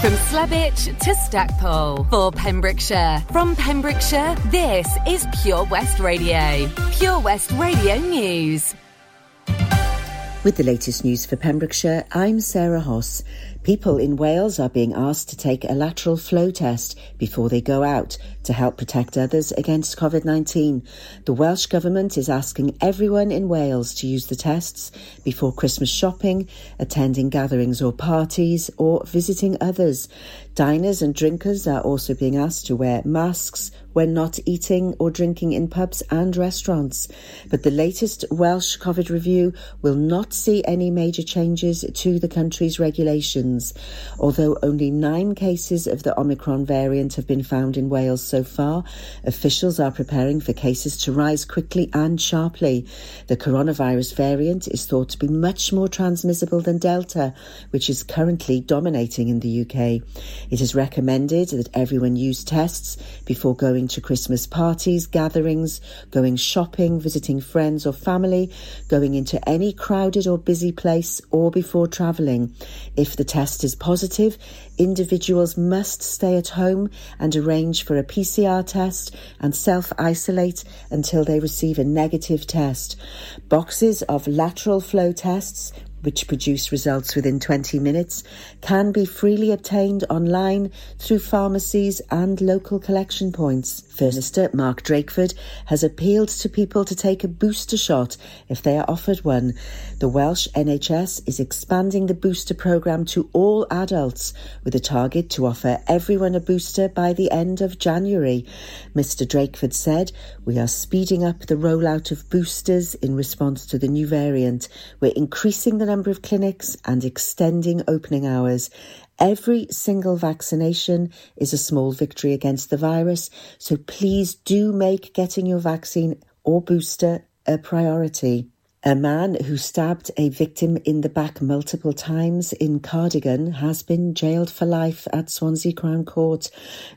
From Slebech to Stackpole for Pembrokeshire. From Pembrokeshire, this is Pure West Radio. Pure West Radio News. With the latest news for Pembrokeshire, I'm Sarah Hoss. People in Wales are being asked to take a lateral flow test before they go out to help protect others against COVID-19. The Welsh Government is asking everyone in Wales to use the tests before Christmas shopping, attending gatherings or parties, or visiting others. Diners and drinkers are also being asked to wear masks when not eating or drinking in pubs and restaurants. But the latest Welsh COVID review will not see any major changes to the country's regulations. Although only nine cases of the Omicron variant have been found in Wales so far, officials are preparing for cases to rise quickly and sharply. The coronavirus variant is thought to be much more transmissible than Delta, which is currently dominating in the UK. It is recommended that everyone use tests before going to Christmas parties, gatherings, going shopping, visiting friends or family, going into any crowded or busy place, or before travelling. If the test is positive, individuals must stay at home and arrange for a PCR test and self isolate until they receive a negative test. Boxes of lateral flow tests which produce results within 20 minutes, can be freely obtained online through pharmacies and local collection points. Minister Mark Drakeford has appealed to people to take a booster shot if they are offered one. The Welsh NHS is expanding the booster programme to all adults with a target to offer everyone a booster by the end of January. Mr Drakeford said, We are speeding up the rollout of boosters in response to the new variant. We're increasing the number of clinics and extending opening hours. Every single vaccination is a small victory against the virus, so please do make getting your vaccine or booster a priority. A man who stabbed a victim in the back multiple times in Cardigan has been jailed for life at Swansea Crown Court.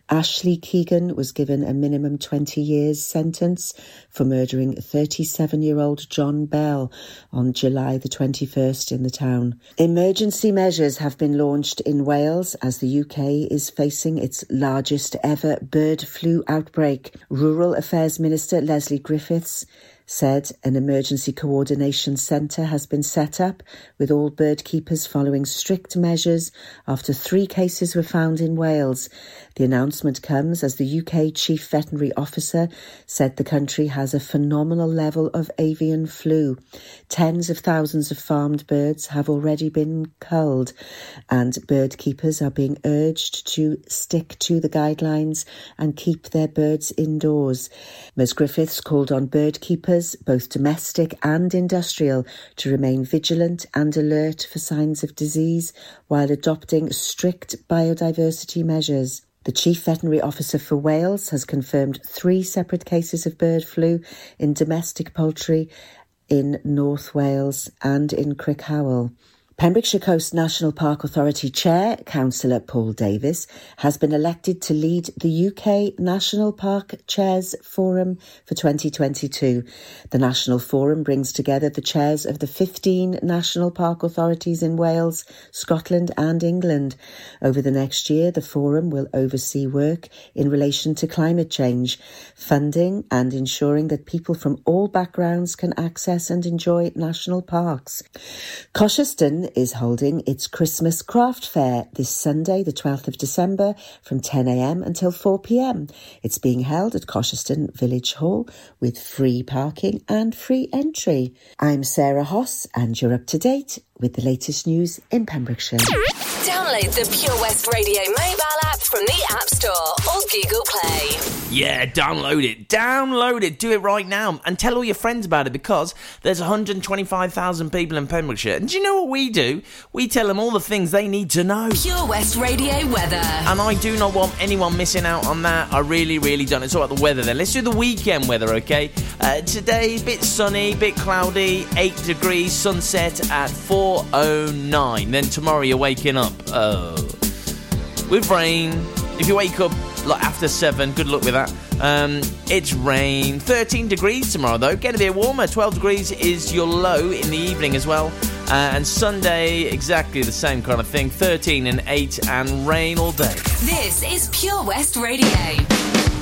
Ashley Keegan was given a minimum 20 years sentence for murdering 37-year-old John Bell on July the 21st in the town. Emergency measures have been launched in Wales as the UK is facing its largest ever bird flu outbreak. Rural Affairs Minister Lesley Griffiths said an emergency coordination centre has been set up with all bird keepers following strict measures after three cases were found in Wales. The announcement comes as the UK Chief Veterinary Officer said the country has a phenomenal level of avian flu. Tens of thousands of farmed birds have already been culled, and bird keepers are being urged to stick to the guidelines and keep their birds indoors. Ms Griffiths called on bird keepers, both domestic and industrial, to remain vigilant and alert for signs of disease while adopting strict biodiversity measures. The Chief Veterinary Officer for Wales has confirmed three separate cases of bird flu in domestic poultry in North Wales and in Crickhowell. Pembrokeshire Coast National Park Authority Chair, Councillor Paul Davis, has been elected to lead the UK National Park Chairs Forum for 2022. The National Forum brings together the chairs of the 15 national park authorities in Wales, Scotland and England. Over the next year, the forum will oversee work in relation to climate change, funding and ensuring that people from all backgrounds can access and enjoy national parks. Cosheston is holding its Christmas craft fair this Sunday, the 12th of December, from 10am until 4pm. It's being held at Cosheston Village Hall with free parking and free entry. I'm Sarah Hoss, and you're up to date with the latest news in Pembrokeshire. Download the Pure West Radio mobile app from the App Store or Google Play. Yeah, download it. Download it. Do it right now. And tell all your friends about it because there's 125,000 people in Pembrokeshire. And do you know what we do? We tell them all the things they need to know. Pure West Radio weather. And I do not want anyone missing out on that. I really, really don't. It's all about the weather then. Let's do the weekend weather, okay? Uh, today, bit sunny, bit cloudy, 8 degrees, sunset at 4.09. Then tomorrow you're waking up. Oh. With rain. If you wake up like after 7, good luck with that. Um, it's rain. 13 degrees tomorrow though. Get a bit warmer. 12 degrees is your low in the evening as well. Uh, and Sunday, exactly the same kind of thing 13 and 8, and rain all day. This is Pure West Radio.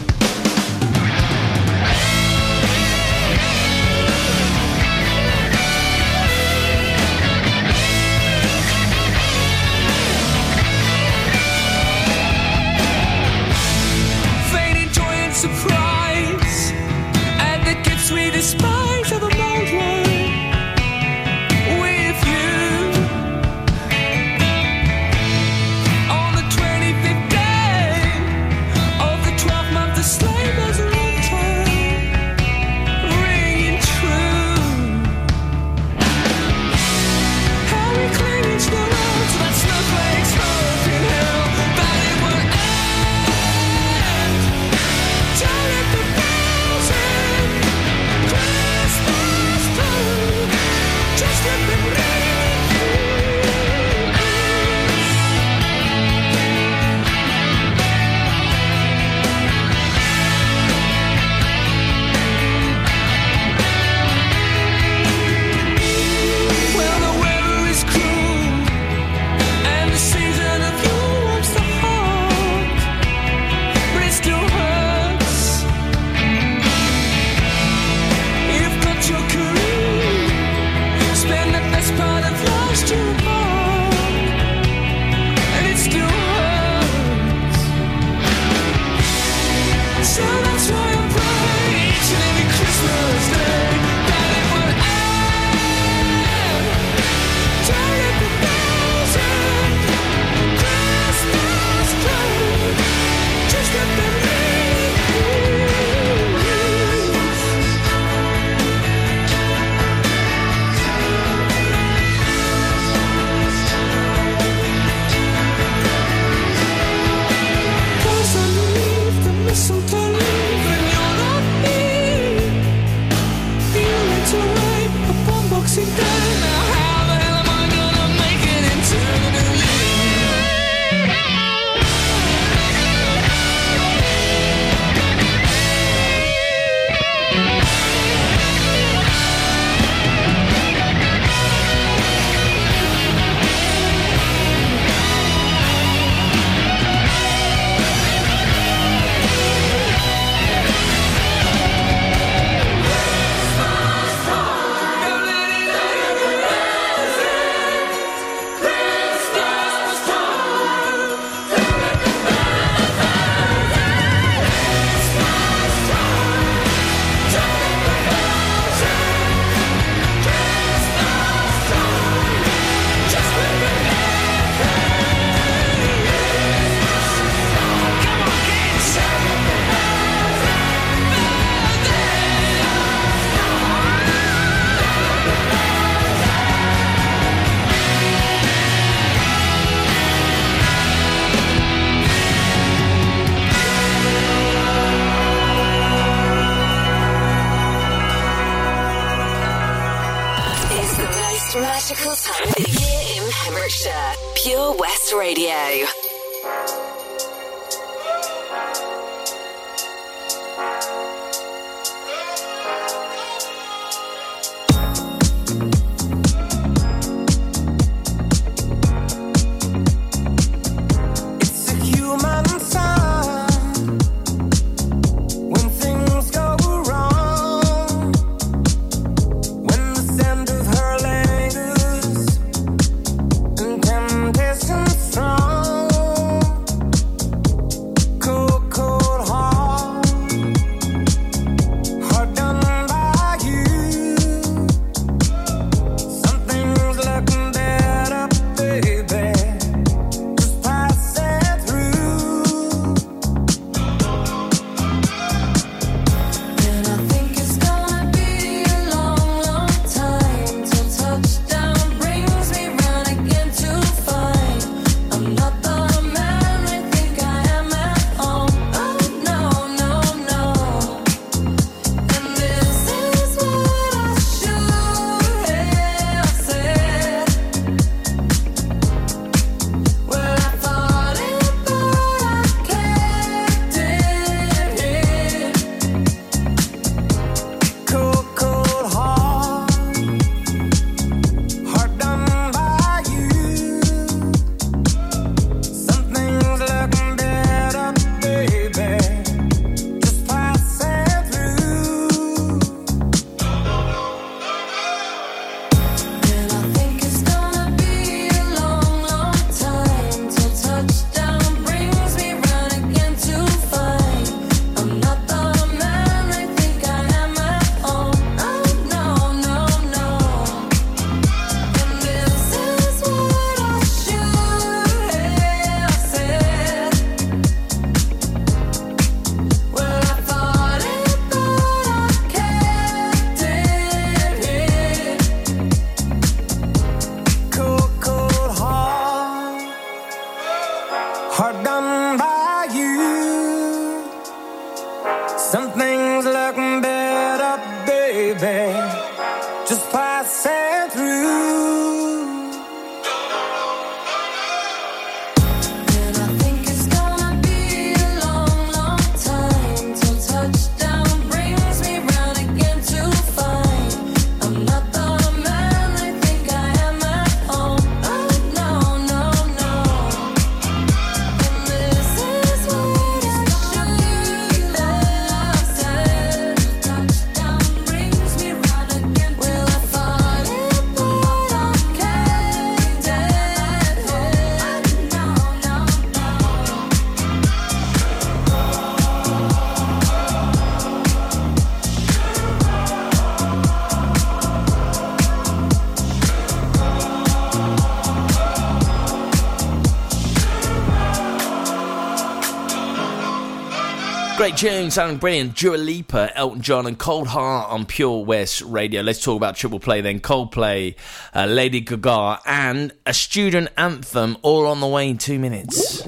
Tune, sounding brilliant. Dua Lipa, Elton John, and Cold Heart on Pure West Radio. Let's talk about Triple Play then. Coldplay, uh, Lady Gaga, and a student anthem all on the way in two minutes.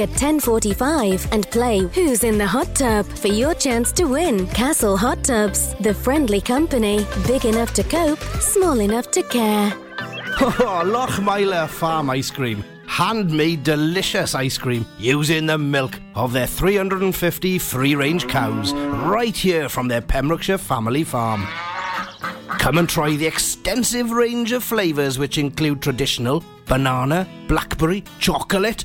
at 10:45 and play Who's in the Hot Tub for your chance to win. Castle Hot Tubs, the friendly company, big enough to cope, small enough to care. Oh, Lochmeyler Farm Ice Cream. Handmade delicious ice cream using the milk of their 350 free range cows right here from their Pembrokeshire family farm. Come and try the extensive range of flavours which include traditional banana, blackberry, chocolate,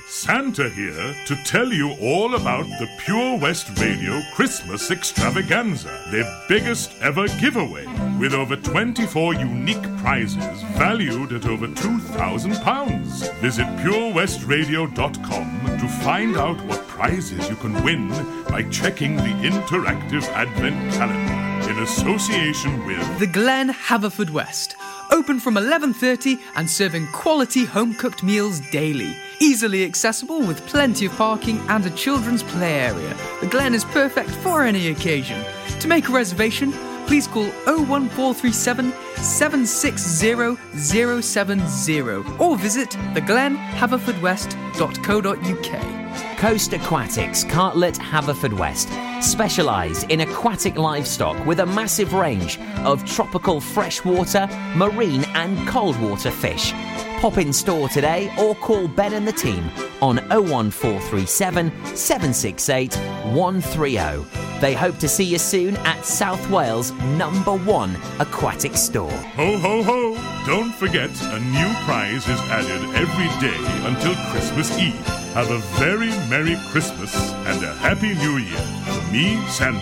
Santa here to tell you all about the Pure West Radio Christmas Extravaganza, their biggest ever giveaway, with over 24 unique prizes valued at over £2,000. Visit purewestradio.com to find out what prizes you can win by checking the interactive Advent calendar in association with The Glen Haverfordwest, open from 11:30 and serving quality home-cooked meals daily. Easily accessible with plenty of parking and a children's play area. The Glen is perfect for any occasion. To make a reservation, please call 01437 760 070 or visit theglenhaverfordwest.co.uk. Coast Aquatics, Cartlett, Haverfordwest specialise in aquatic livestock with a massive range of tropical freshwater, marine, and cold water fish. Pop in store today or call Ben and the team on 01437 768 130. They hope to see you soon at South Wales' number one aquatic store. Ho, ho, ho! Don't forget, a new prize is added every day until Christmas Eve. Have a very Merry Christmas and a Happy New Year from me, Santa,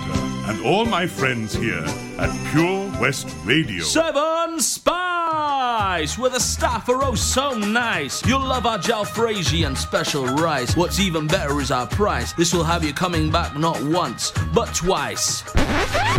and all my friends here at Pure West Radio. Seven Spice! Where the staff are oh so nice. You'll love our jalfrezi and special rice. What's even better is our price. This will have you coming back not once, but twice.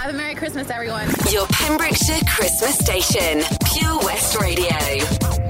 Have a Merry Christmas, everyone. Your Pembrokeshire Christmas station, Pure West Radio.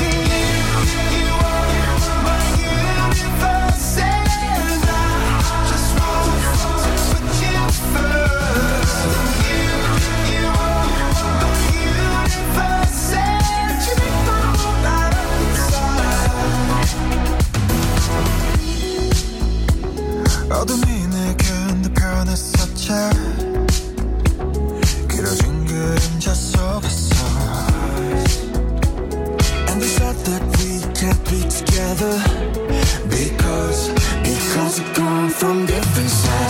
변했었지 길어진 그림자 속에서 And they said that we can't be together Because, because we come from different sides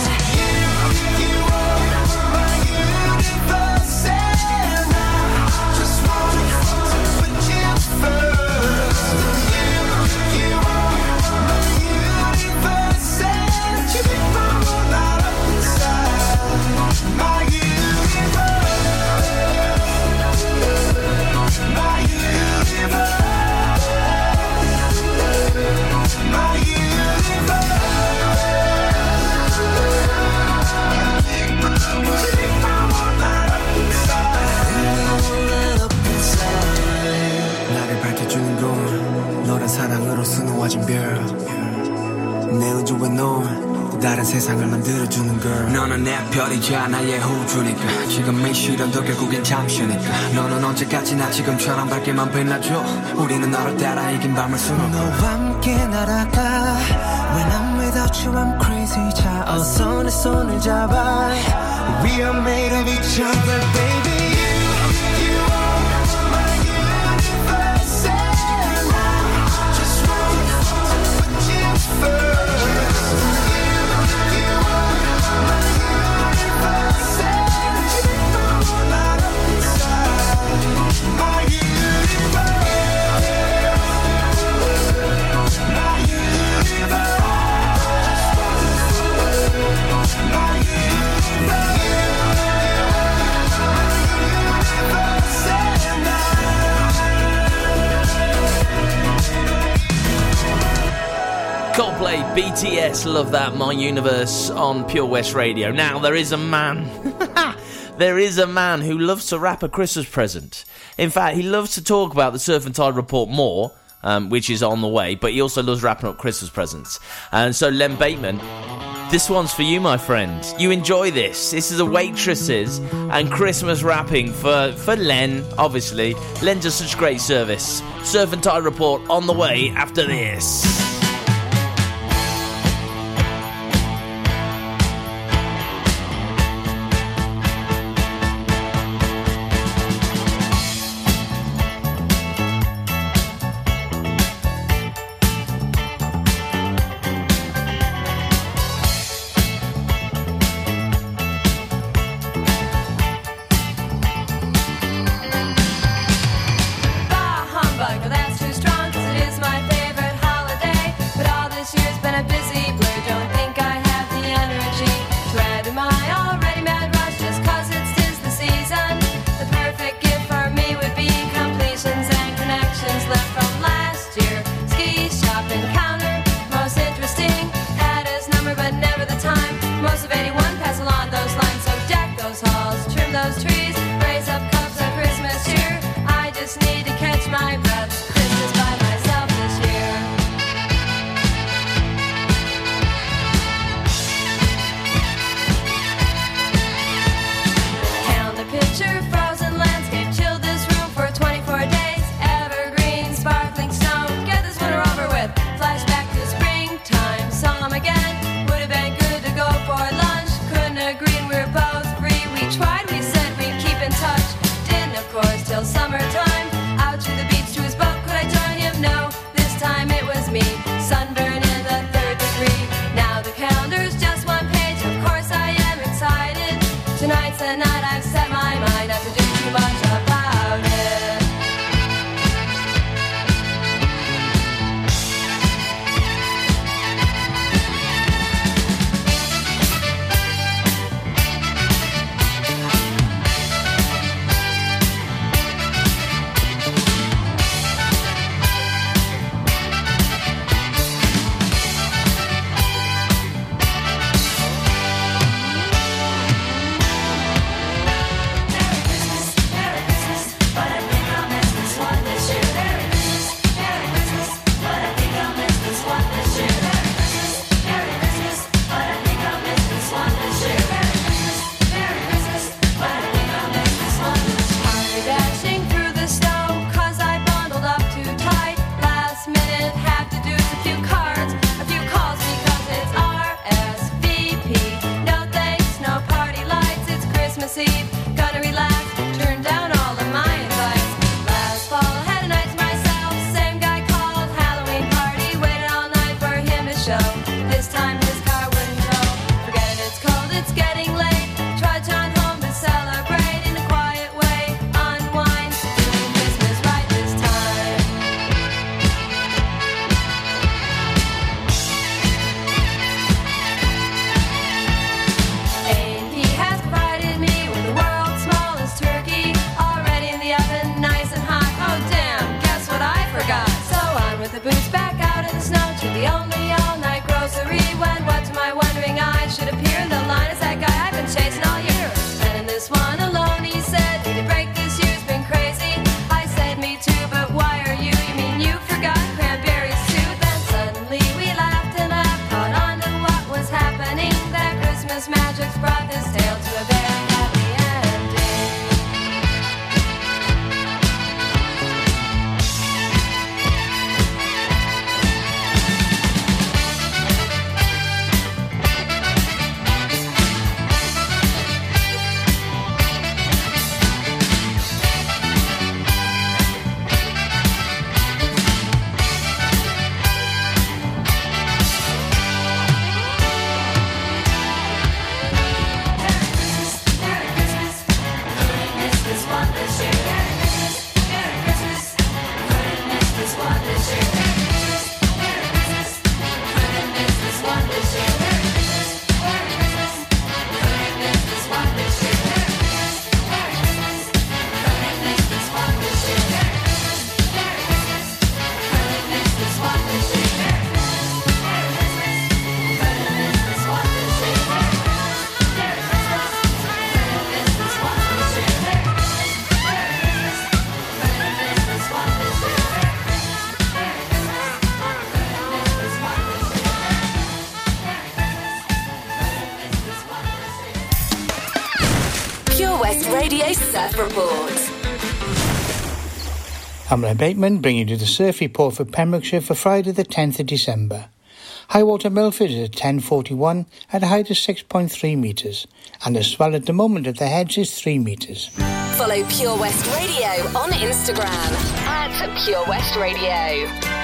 Love that, My Universe on Pure West Radio. Now, there is a man, there is a man who loves to wrap a Christmas present. In fact, he loves to talk about the Surf and Tide report more, um, which is on the way, but he also loves wrapping up Christmas presents. And so, Len Bateman, this one's for you, my friend. You enjoy this. This is a waitresses and Christmas wrapping for, for Len, obviously. Len does such great service. Surf and Tide report on the way after this. I'm Len Bateman, bringing you the surf report for Pembrokeshire for Friday the 10th of December. High water Milford is at 10.41 at a height of 6.3 metres, and the swell at the moment at the heads is 3 metres. Follow Pure West Radio on Instagram at Pure West Radio.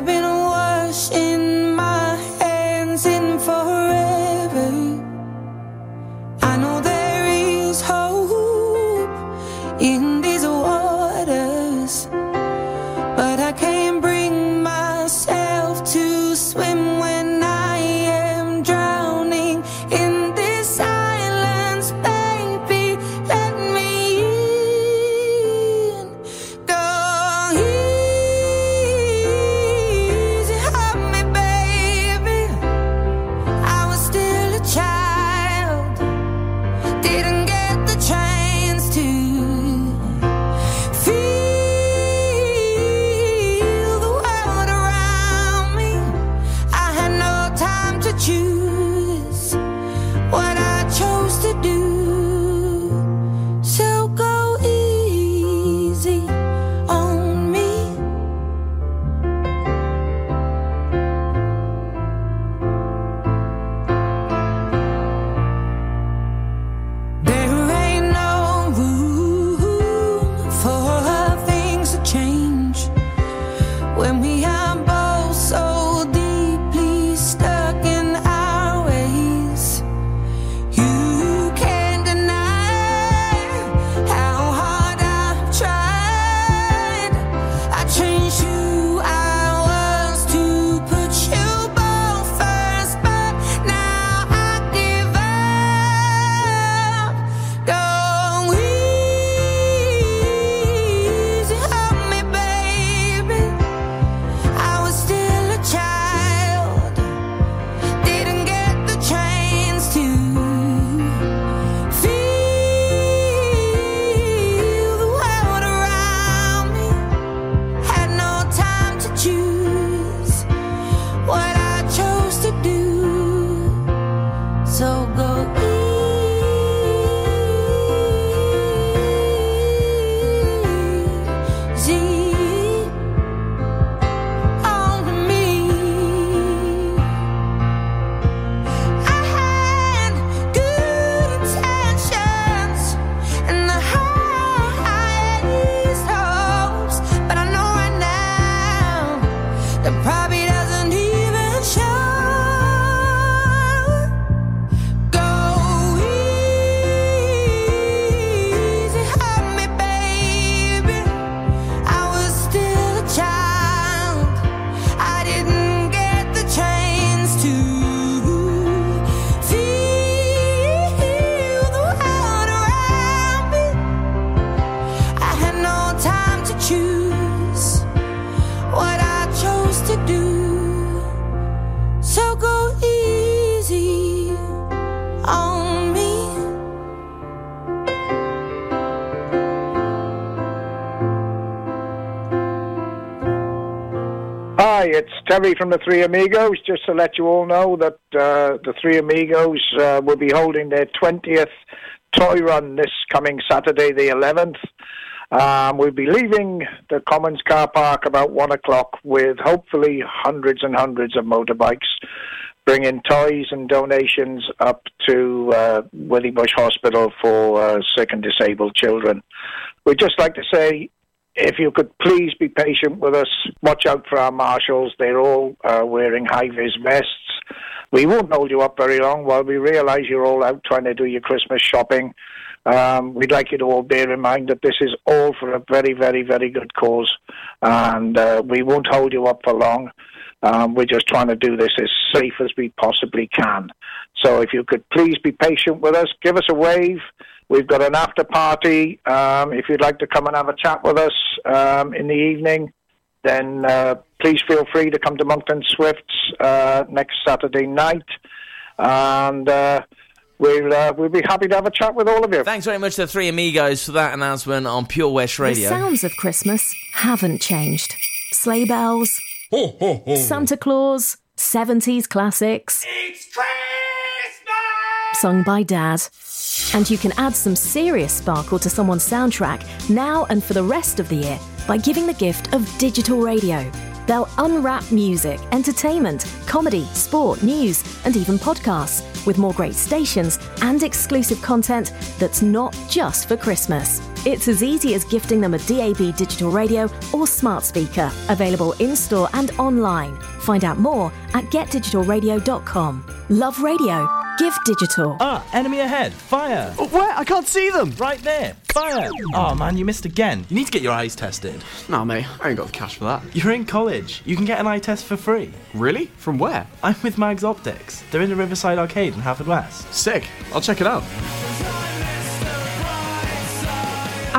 I've been washing my Terry from the Three Amigos. Just to let you all know that uh, the Three Amigos uh, will be holding their 20th toy run this coming Saturday, the 11th. Um, we'll be leaving the Commons car park about one o'clock with hopefully hundreds and hundreds of motorbikes, bringing toys and donations up to uh, Withybush Hospital for uh, sick and disabled children. We'd just like to say if you could please be patient with us, watch out for our marshals. They're all uh, wearing high vis vests. We won't hold you up very long while we realise you're all out trying to do your Christmas shopping. Um, we'd like you to all bear in mind that this is all for a very, very, very good cause, and uh, we won't hold you up for long. Um, we're just trying to do this as safe as we possibly can. So if you could please be patient with us, give us a wave. We've got an after party. Um, if you'd like to come and have a chat with us um, in the evening, then uh, please feel free to come to Monkton Swifts uh, next Saturday night. And uh, we'll, uh, we'll be happy to have a chat with all of you. Thanks very much to the Three Amigos for that announcement on Pure West Radio. The sounds of Christmas haven't changed. Sleigh bells, Santa Claus, 70s classics. It's Christmas! Sung by Dad. And you can add some serious sparkle to someone's soundtrack now and for the rest of the year by giving the gift of digital radio. They'll unwrap music, entertainment, comedy, sport, news, and even podcasts with more great stations and exclusive content that's not just for Christmas. It's as easy as gifting them a DAB digital radio or smart speaker, available in store and online. Find out more at getdigitalradio.com. Love radio. Give digital. Ah, enemy ahead. Fire. where? I can't see them. Right there. Fire. Oh man, you missed again. You need to get your eyes tested. Nah, mate, I ain't got the cash for that. You're in college. You can get an eye test for free. Really? From where? I'm with Mags Optics. They're in the Riverside Arcade in Haverfordwest. Sick. I'll check it out.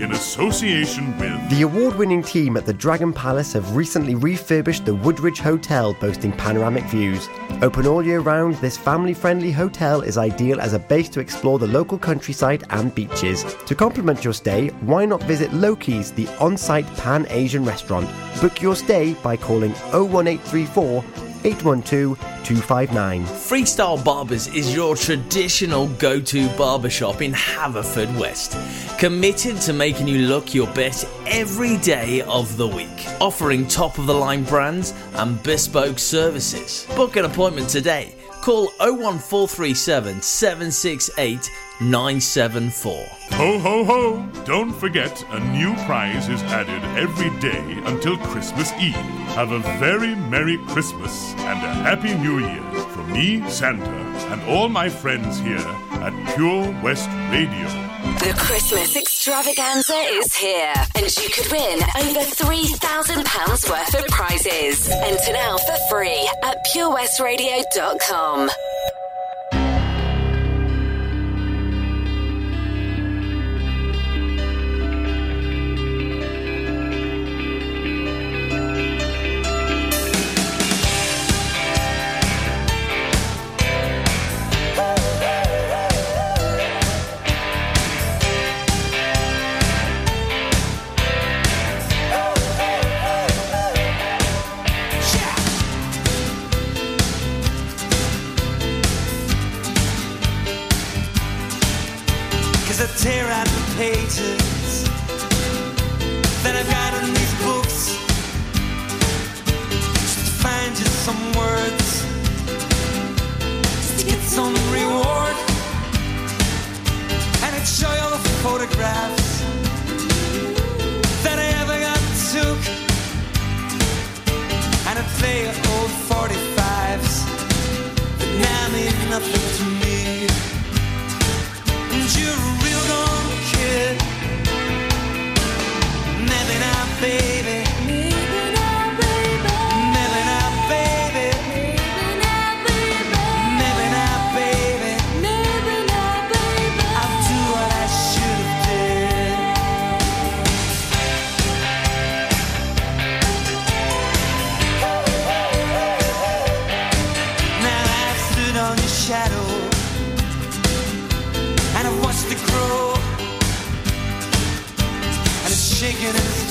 in association with The award winning team at the Dragon Palace have recently refurbished the Woodridge Hotel, boasting panoramic views. Open all year round, this family friendly hotel is ideal as a base to explore the local countryside and beaches. To complement your stay, why not visit Loki's, the on site pan Asian restaurant? Book your stay by calling 01834 812 259. Freestyle Barbers is your traditional go to barbershop in Haverfordwest. Committed to making you look your best every day of the week. Offering top of the line brands and bespoke services. Book an appointment today. Call 01437 768 974. Ho, ho, ho! Don't forget, a new prize is added every day until Christmas Eve. Have a very Merry Christmas and a Happy New Year from me, Santa, and all my friends here at Pure West Radio. The Christmas extravaganza is here, and you could win over £3,000 worth of prizes. Enter now for free at purewestradio.com.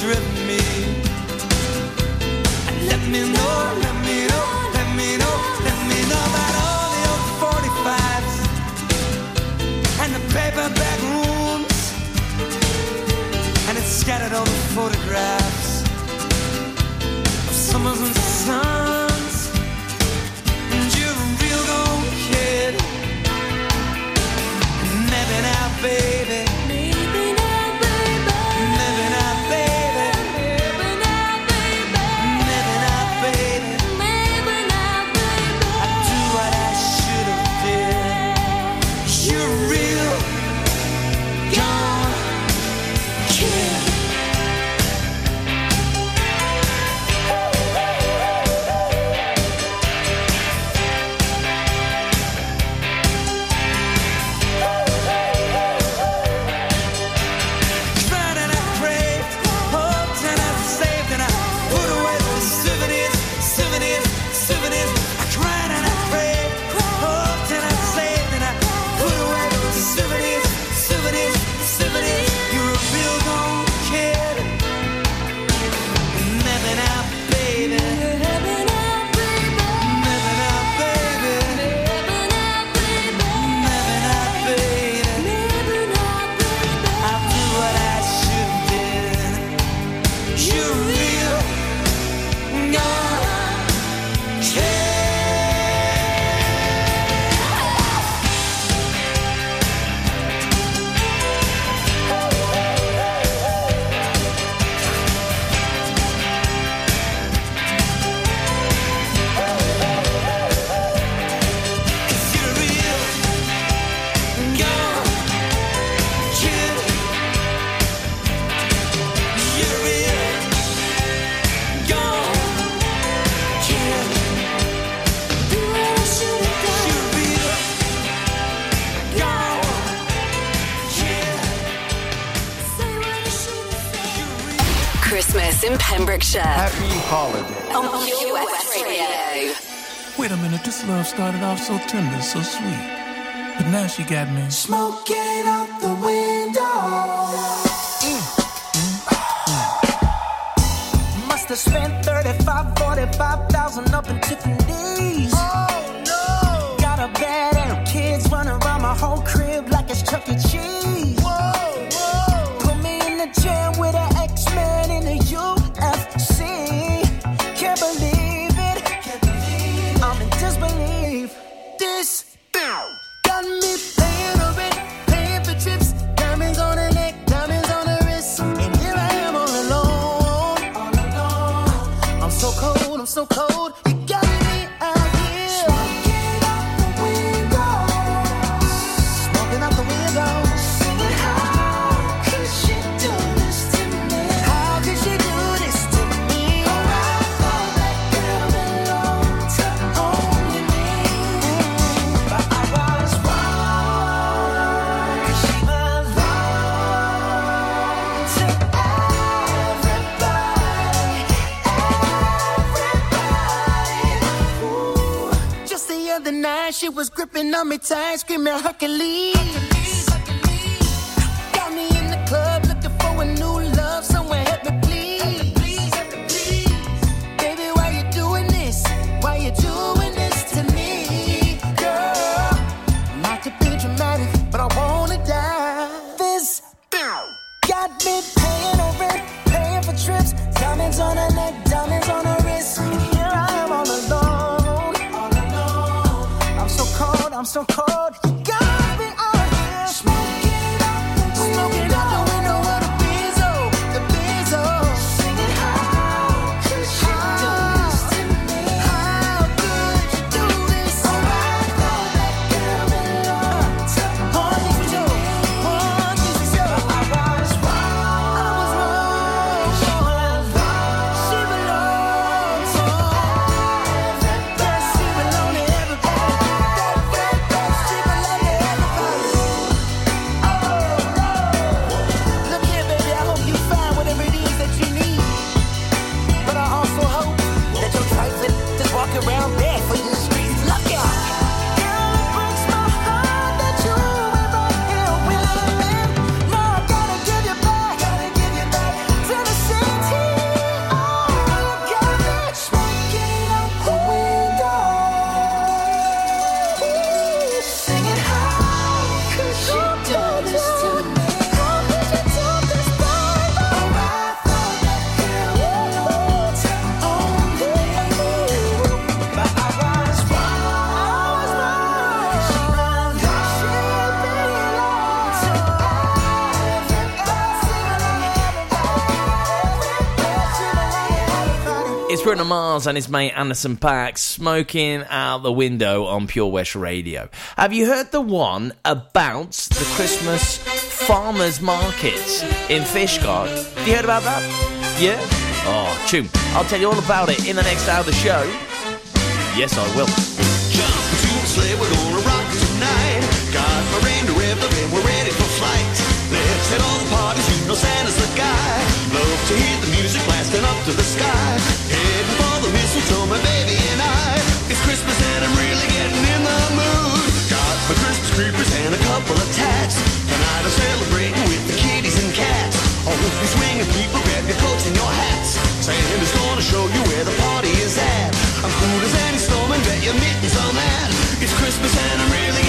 driven me. Let me know, let me know, let me know, let me know about all the old 45s and the paperback rooms and it's scattered over photographs of summers and Picture. Happy holidays On QS Wait a minute, this love started off so tender, so sweet. But now she got me smoking out the window. Mm-hmm. Must have spent 35, 45,000 up in Tiffany's. Oh no! Got a bad and kids running around my whole crib like it's Chuck E. Cheese. om et tag, skal med at kan Mars and his mate Anderson Paak smoking out the window on Pure West Radio. Have you heard the one about the Christmas farmers markets in Fishguard? Have you heard about that? Yeah? Oh, tune. I'll tell you all about it in the next hour of the show. Yes, I will. Jump into the sleigh, we're gonna rock tonight. Got my reindeer river and we're ready for flight. Let's hit all the parties, you know Santa's the guy. Love to hear the music blasting up to the sky. Heading for the mistletoe, my baby and I. It's Christmas and I'm really getting in the mood. Got my Christmas creepers and a couple of tats. Tonight I'm celebrating with the kitties and cats. Oh, you swinging people, grab your coats and your hats. Santa's gonna show you where the party is at. I'm cool as any snowman, bet your mittens on that. It's Christmas and I'm really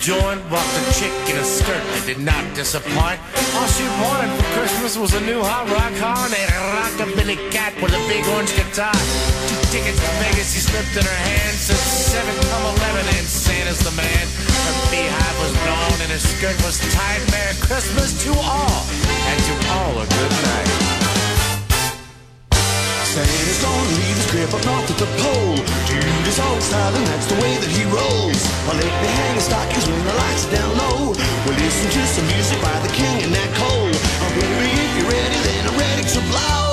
joint walked a chick in a skirt that did not disappoint. All she wanted for Christmas was a new hot rock horn and a rockabilly cat with a big orange guitar. Two tickets to Vegas she slipped in her hand, said seven come eleven, and Santa's the man. Her beehive was blown and her skirt was tied. Merry Christmas to all, and to all a good night. Santa's gonna leave his crib up north at the pole. Dude is all style and that's the way that he rolls. I let me hang his stockings when the lights are down low. We'll listen to some music by the king and that Cole. Oh, baby, if you're ready, then I'm ready to blow.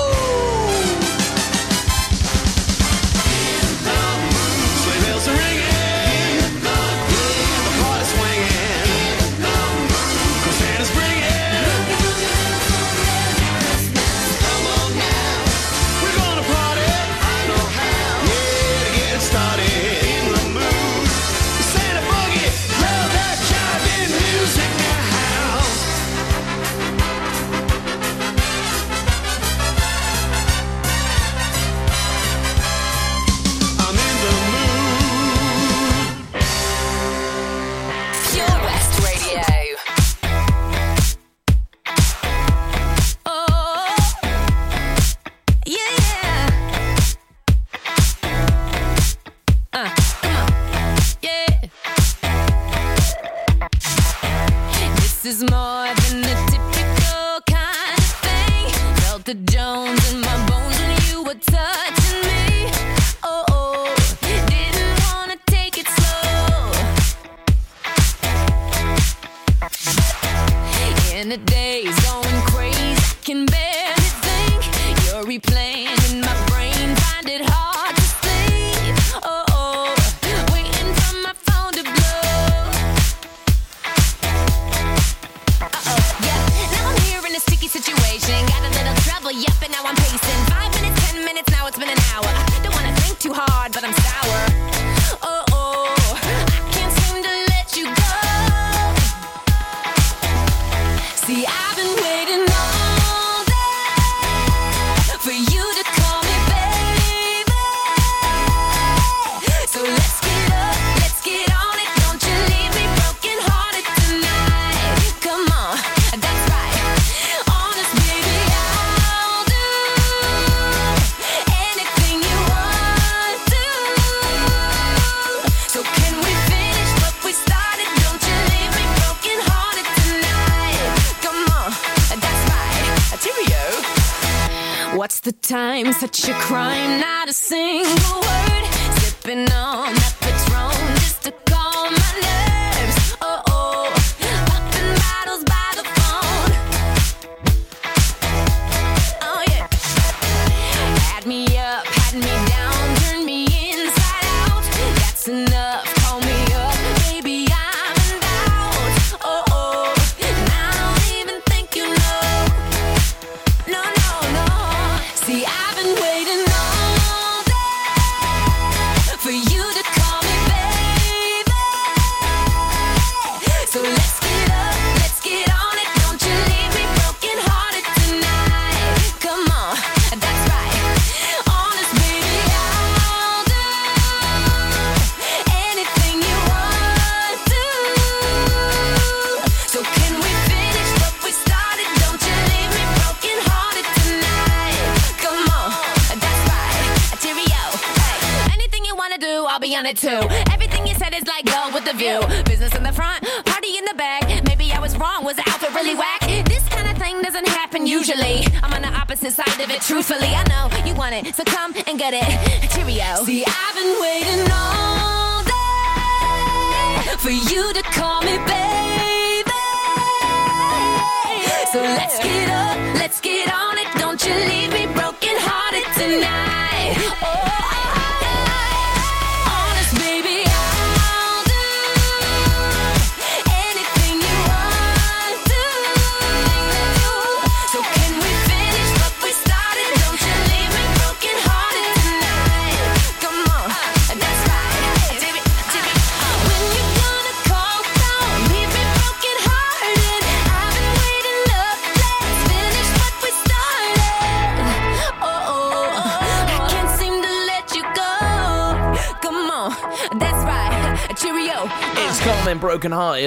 is more.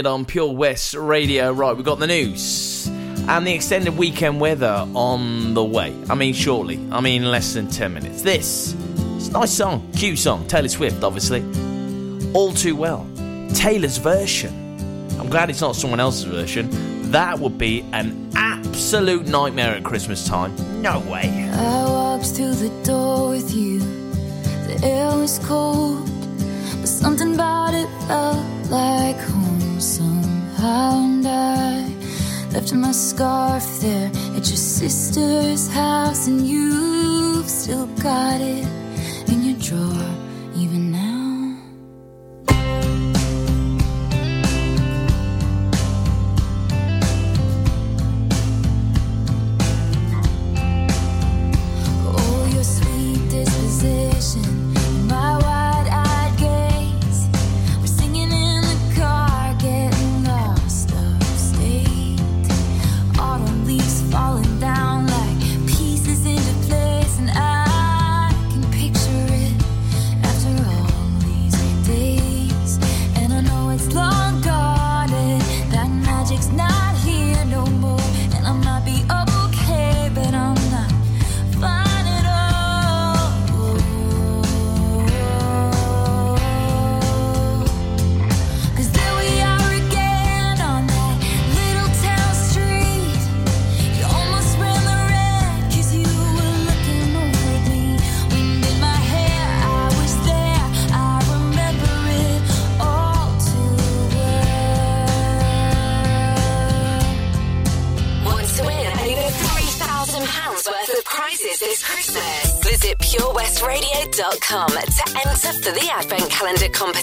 On Pure West Radio. Right, we've got the news and the extended weekend weather on the way. I mean, shortly. I mean, less than 10 minutes. This it's a nice song, cute song, Taylor Swift, obviously. All too well. Taylor's version. I'm glad it's not someone else's version. That would be an absolute nightmare at Christmas time. No way. I walked through the door with you. The air was cold, but something about it felt like home somehow, and I left my scarf there at your sister's house, and you've still got it.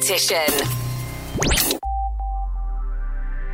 Competition.